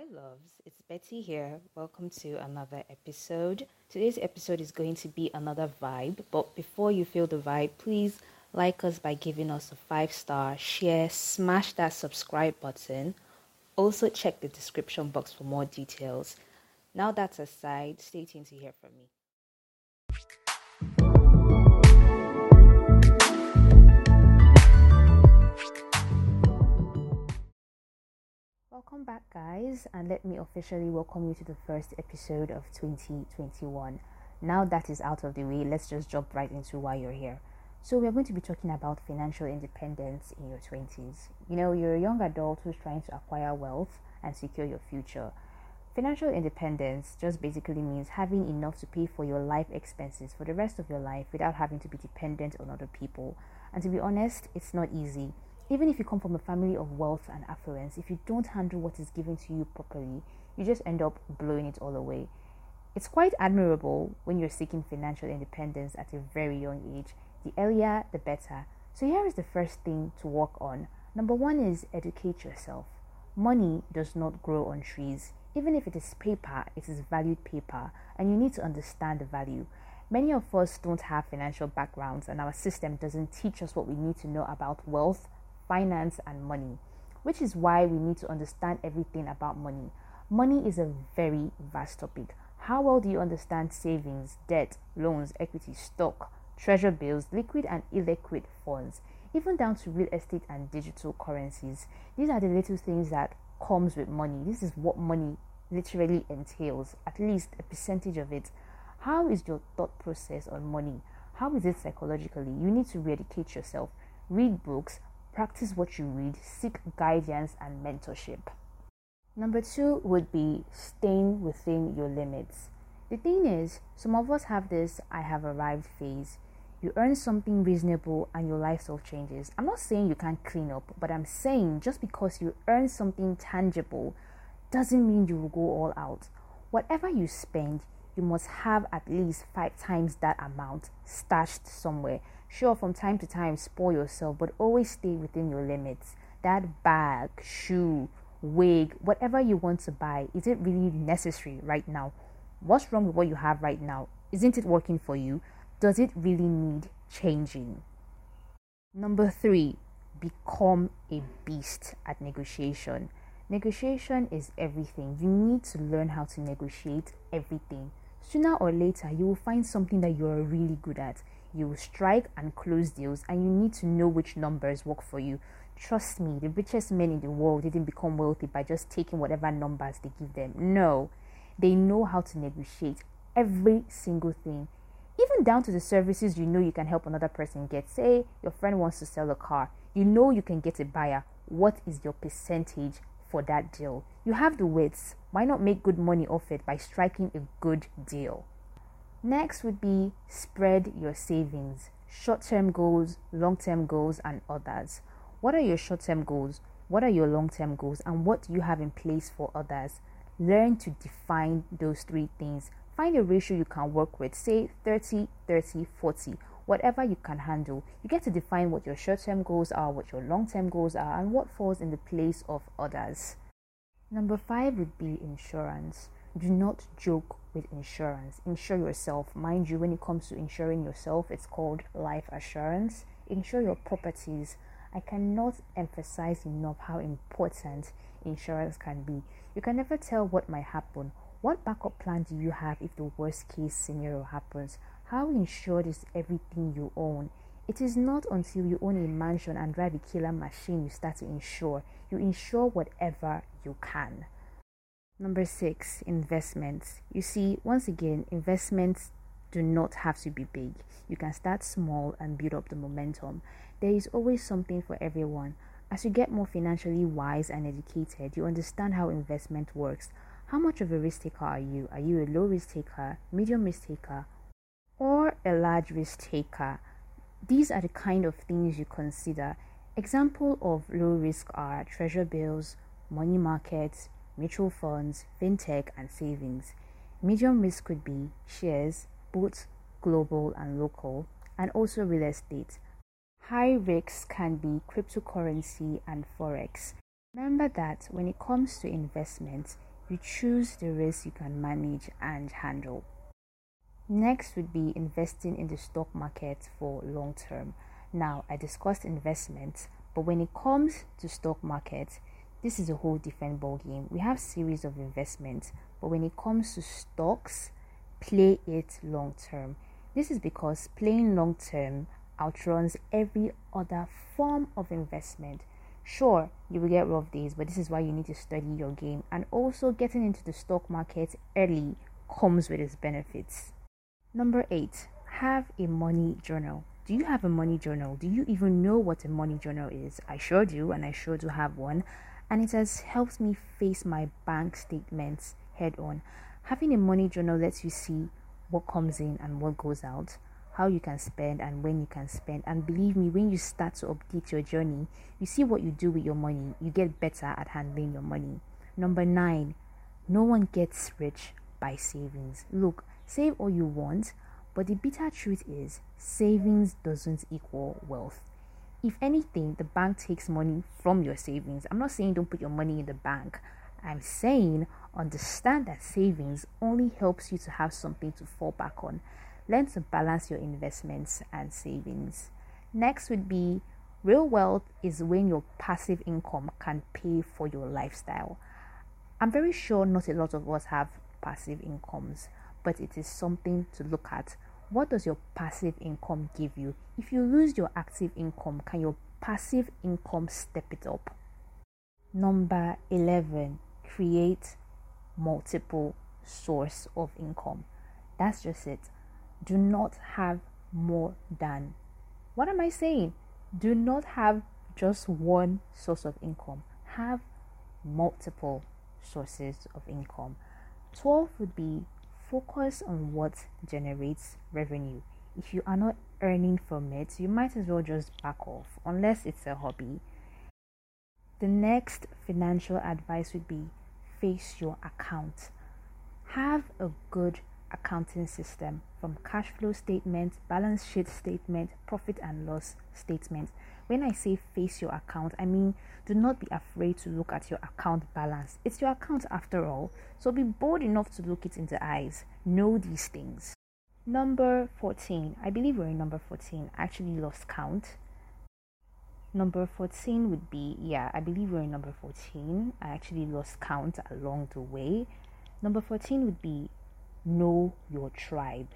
Hi, loves. It's Betty here. Welcome to another episode. Today's episode is going to be another vibe, but before you feel the vibe, please like us by giving us a five star, share, smash that subscribe button. Also, check the description box for more details. Now, that's aside, stay tuned to hear from me. Welcome back, guys, and let me officially welcome you to the first episode of 2021. Now that is out of the way, let's just jump right into why you're here. So, we are going to be talking about financial independence in your 20s. You know, you're a young adult who's trying to acquire wealth and secure your future. Financial independence just basically means having enough to pay for your life expenses for the rest of your life without having to be dependent on other people. And to be honest, it's not easy even if you come from a family of wealth and affluence, if you don't handle what is given to you properly, you just end up blowing it all away. It's quite admirable when you're seeking financial independence at a very young age. The earlier, the better. So, here is the first thing to work on. Number one is educate yourself. Money does not grow on trees. Even if it is paper, it is valued paper, and you need to understand the value. Many of us don't have financial backgrounds, and our system doesn't teach us what we need to know about wealth, finance, and money, which is why we need to understand everything about money. Money is a very vast topic. How well do you understand savings, debt, loans, equity, stock, treasure bills, liquid and illiquid funds, even down to real estate and digital currencies? These are the little things that comes with money. This is what money literally entails, at least a percentage of it. How is your thought process on money? How is it psychologically? You need to re educate yourself. Read books, practice what you read, seek guidance and mentorship. Number two would be staying within your limits. The thing is, some of us have this I have arrived phase. You earn something reasonable and your lifestyle changes. I'm not saying you can't clean up, but I'm saying just because you earn something tangible doesn't mean you will go all out. Whatever you spend, you must have at least five times that amount stashed somewhere Sure, from time to time, spoil yourself, but always stay within your limits. That bag, shoe, wig, whatever you want to buy, is it really necessary right now? What's wrong with what you have right now? Isn't it working for you? Does it really need changing? Number three, become a beast at negotiation. Negotiation is everything. You need to learn how to negotiate everything. Sooner or later, you will find something that you're really good at. You will strike and close deals and you need to know which numbers work for you. Trust me the richest men in the world didn't become wealthy by just taking whatever numbers they give them. No they know how to negotiate every single thing. Even down to the services you know you can help another person get. Say your friend wants to sell a car. You know you can get a buyer. What is your percentage for that deal you have the wits why not make good money off it by striking a good deal Next would be spread your savings, short term goals, long term goals, and others. What are your short term goals? What are your long term goals? And what do you have in place for others? Learn to define those three things. Find a ratio you can work with, say 30, 30, 40, whatever you can handle. You get to define what your short term goals are, what your long term goals are, and what falls in the place of others. Number five would be insurance. Do not joke with insurance. Insure yourself. Mind you, when it comes to insuring yourself, it's called life assurance. Insure your properties. I cannot emphasize enough how important insurance can be. You can never tell what might happen. What backup plan do you have if the worst case scenario happens? How insured is everything you own? It is not until you own a mansion and drive a killer machine you start to insure. You insure whatever you can. Number six, investments. You see, once again, investments do not have to be big. You can start small and build up the momentum. There is always something for everyone. As you get more financially wise and educated, you understand how investment works. How much of a risk taker are you? Are you a low risk taker, medium risk taker, or a large risk taker? These are the kind of things you consider. Example of low risk are treasure bills, money markets, mutual funds, fintech, and savings. Medium risk could be shares, both global and local, and also real estate. High risks can be cryptocurrency and forex. Remember that when it comes to investments, You choose the risk you can manage and handle. Next would be investing in the stock market for long term. Now, I discussed investments, but when it comes to stock market, this is a whole different ball game. We have series of investments, but when it comes to stocks, play it long term. This is because playing long term outruns every other form of investment. Sure, you will get rough days, but this is why you need to study your game. And also, getting into the stock market early comes with its benefits. Number eight, have a money journal. Do you have a money journal? Do you even know what a money journal is? I sure do, and I sure do have one. And it has helped me face my bank statements head on. Having a money journal lets you see what comes in and what goes out, how you can spend and when you can spend. And believe me, when you start to update your journey, you see what you do with your money, you get better at handling your money. Number nine, no one gets rich by savings. Look, Save all you want, but the bitter truth is savings doesn't equal wealth. If anything, the bank takes money from your savings. I'm not saying don't put your money in the bank. I'm saying understand that savings only helps you to have something to fall back on. Learn to balance your investments and savings. Next would be real wealth is when your passive income can pay for your lifestyle. I'm very sure not a lot of us have passive incomes but it is something to look at. What does your passive income give you? If you lose your active income, can your passive income step it up? Number 11, create multiple source of income. That's just it. Do not have more than. What am I saying? Do not have just one source of income. Have multiple sources of income. 12 would be focus on what generates revenue. If you are not earning from it, you might as well just back off, unless it's a hobby. The next financial advice would be face your account. Have a good accounting system from cash flow statement, balance sheet statement, profit and loss statement. When I say face your account, I mean do not be afraid to look at your account balance. It's your account after all, so be bold enough to look it in the eyes. Know these things. Number 14. I believe we're in number 14. I actually lost count. Number 14 would be, yeah, I believe we're in number 14. I actually lost count along the way. Number 14 would be know your tribe.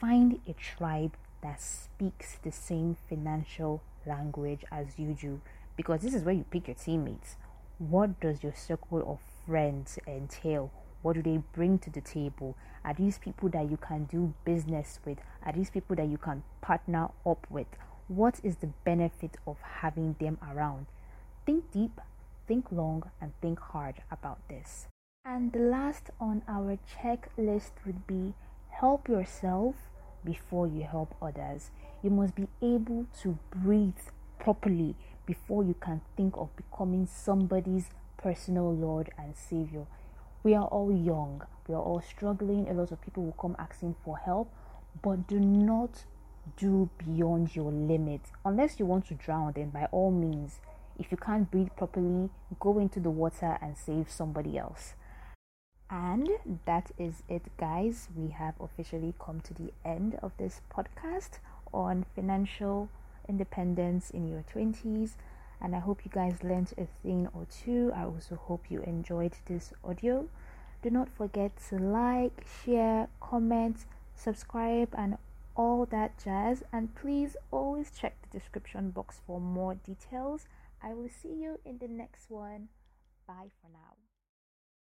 Find a tribe that speaks the same financial language as you do because this is where you pick your teammates. What does your circle of friends entail? What do they bring to the table? Are these people that you can do business with? Are these people that you can partner up with? What is the benefit of having them around? Think deep, think long, and think hard about this. And the last on our checklist would be help yourself before you help others. You must be able to breathe properly before you can think of becoming somebody's personal Lord and Savior. We are all young, we are all struggling. A lot of people will come asking for help, but do not do beyond your limit. Unless you want to drown, then by all means, if you can't breathe properly, go into the water and save somebody else. And that is it, guys. We have officially come to the end of this podcast on financial independence in your 20s. And I hope you guys learned a thing or two. I also hope you enjoyed this audio. Do not forget to like, share, comment, subscribe, and all that jazz. And please always check the description box for more details. I will see you in the next one. Bye for now.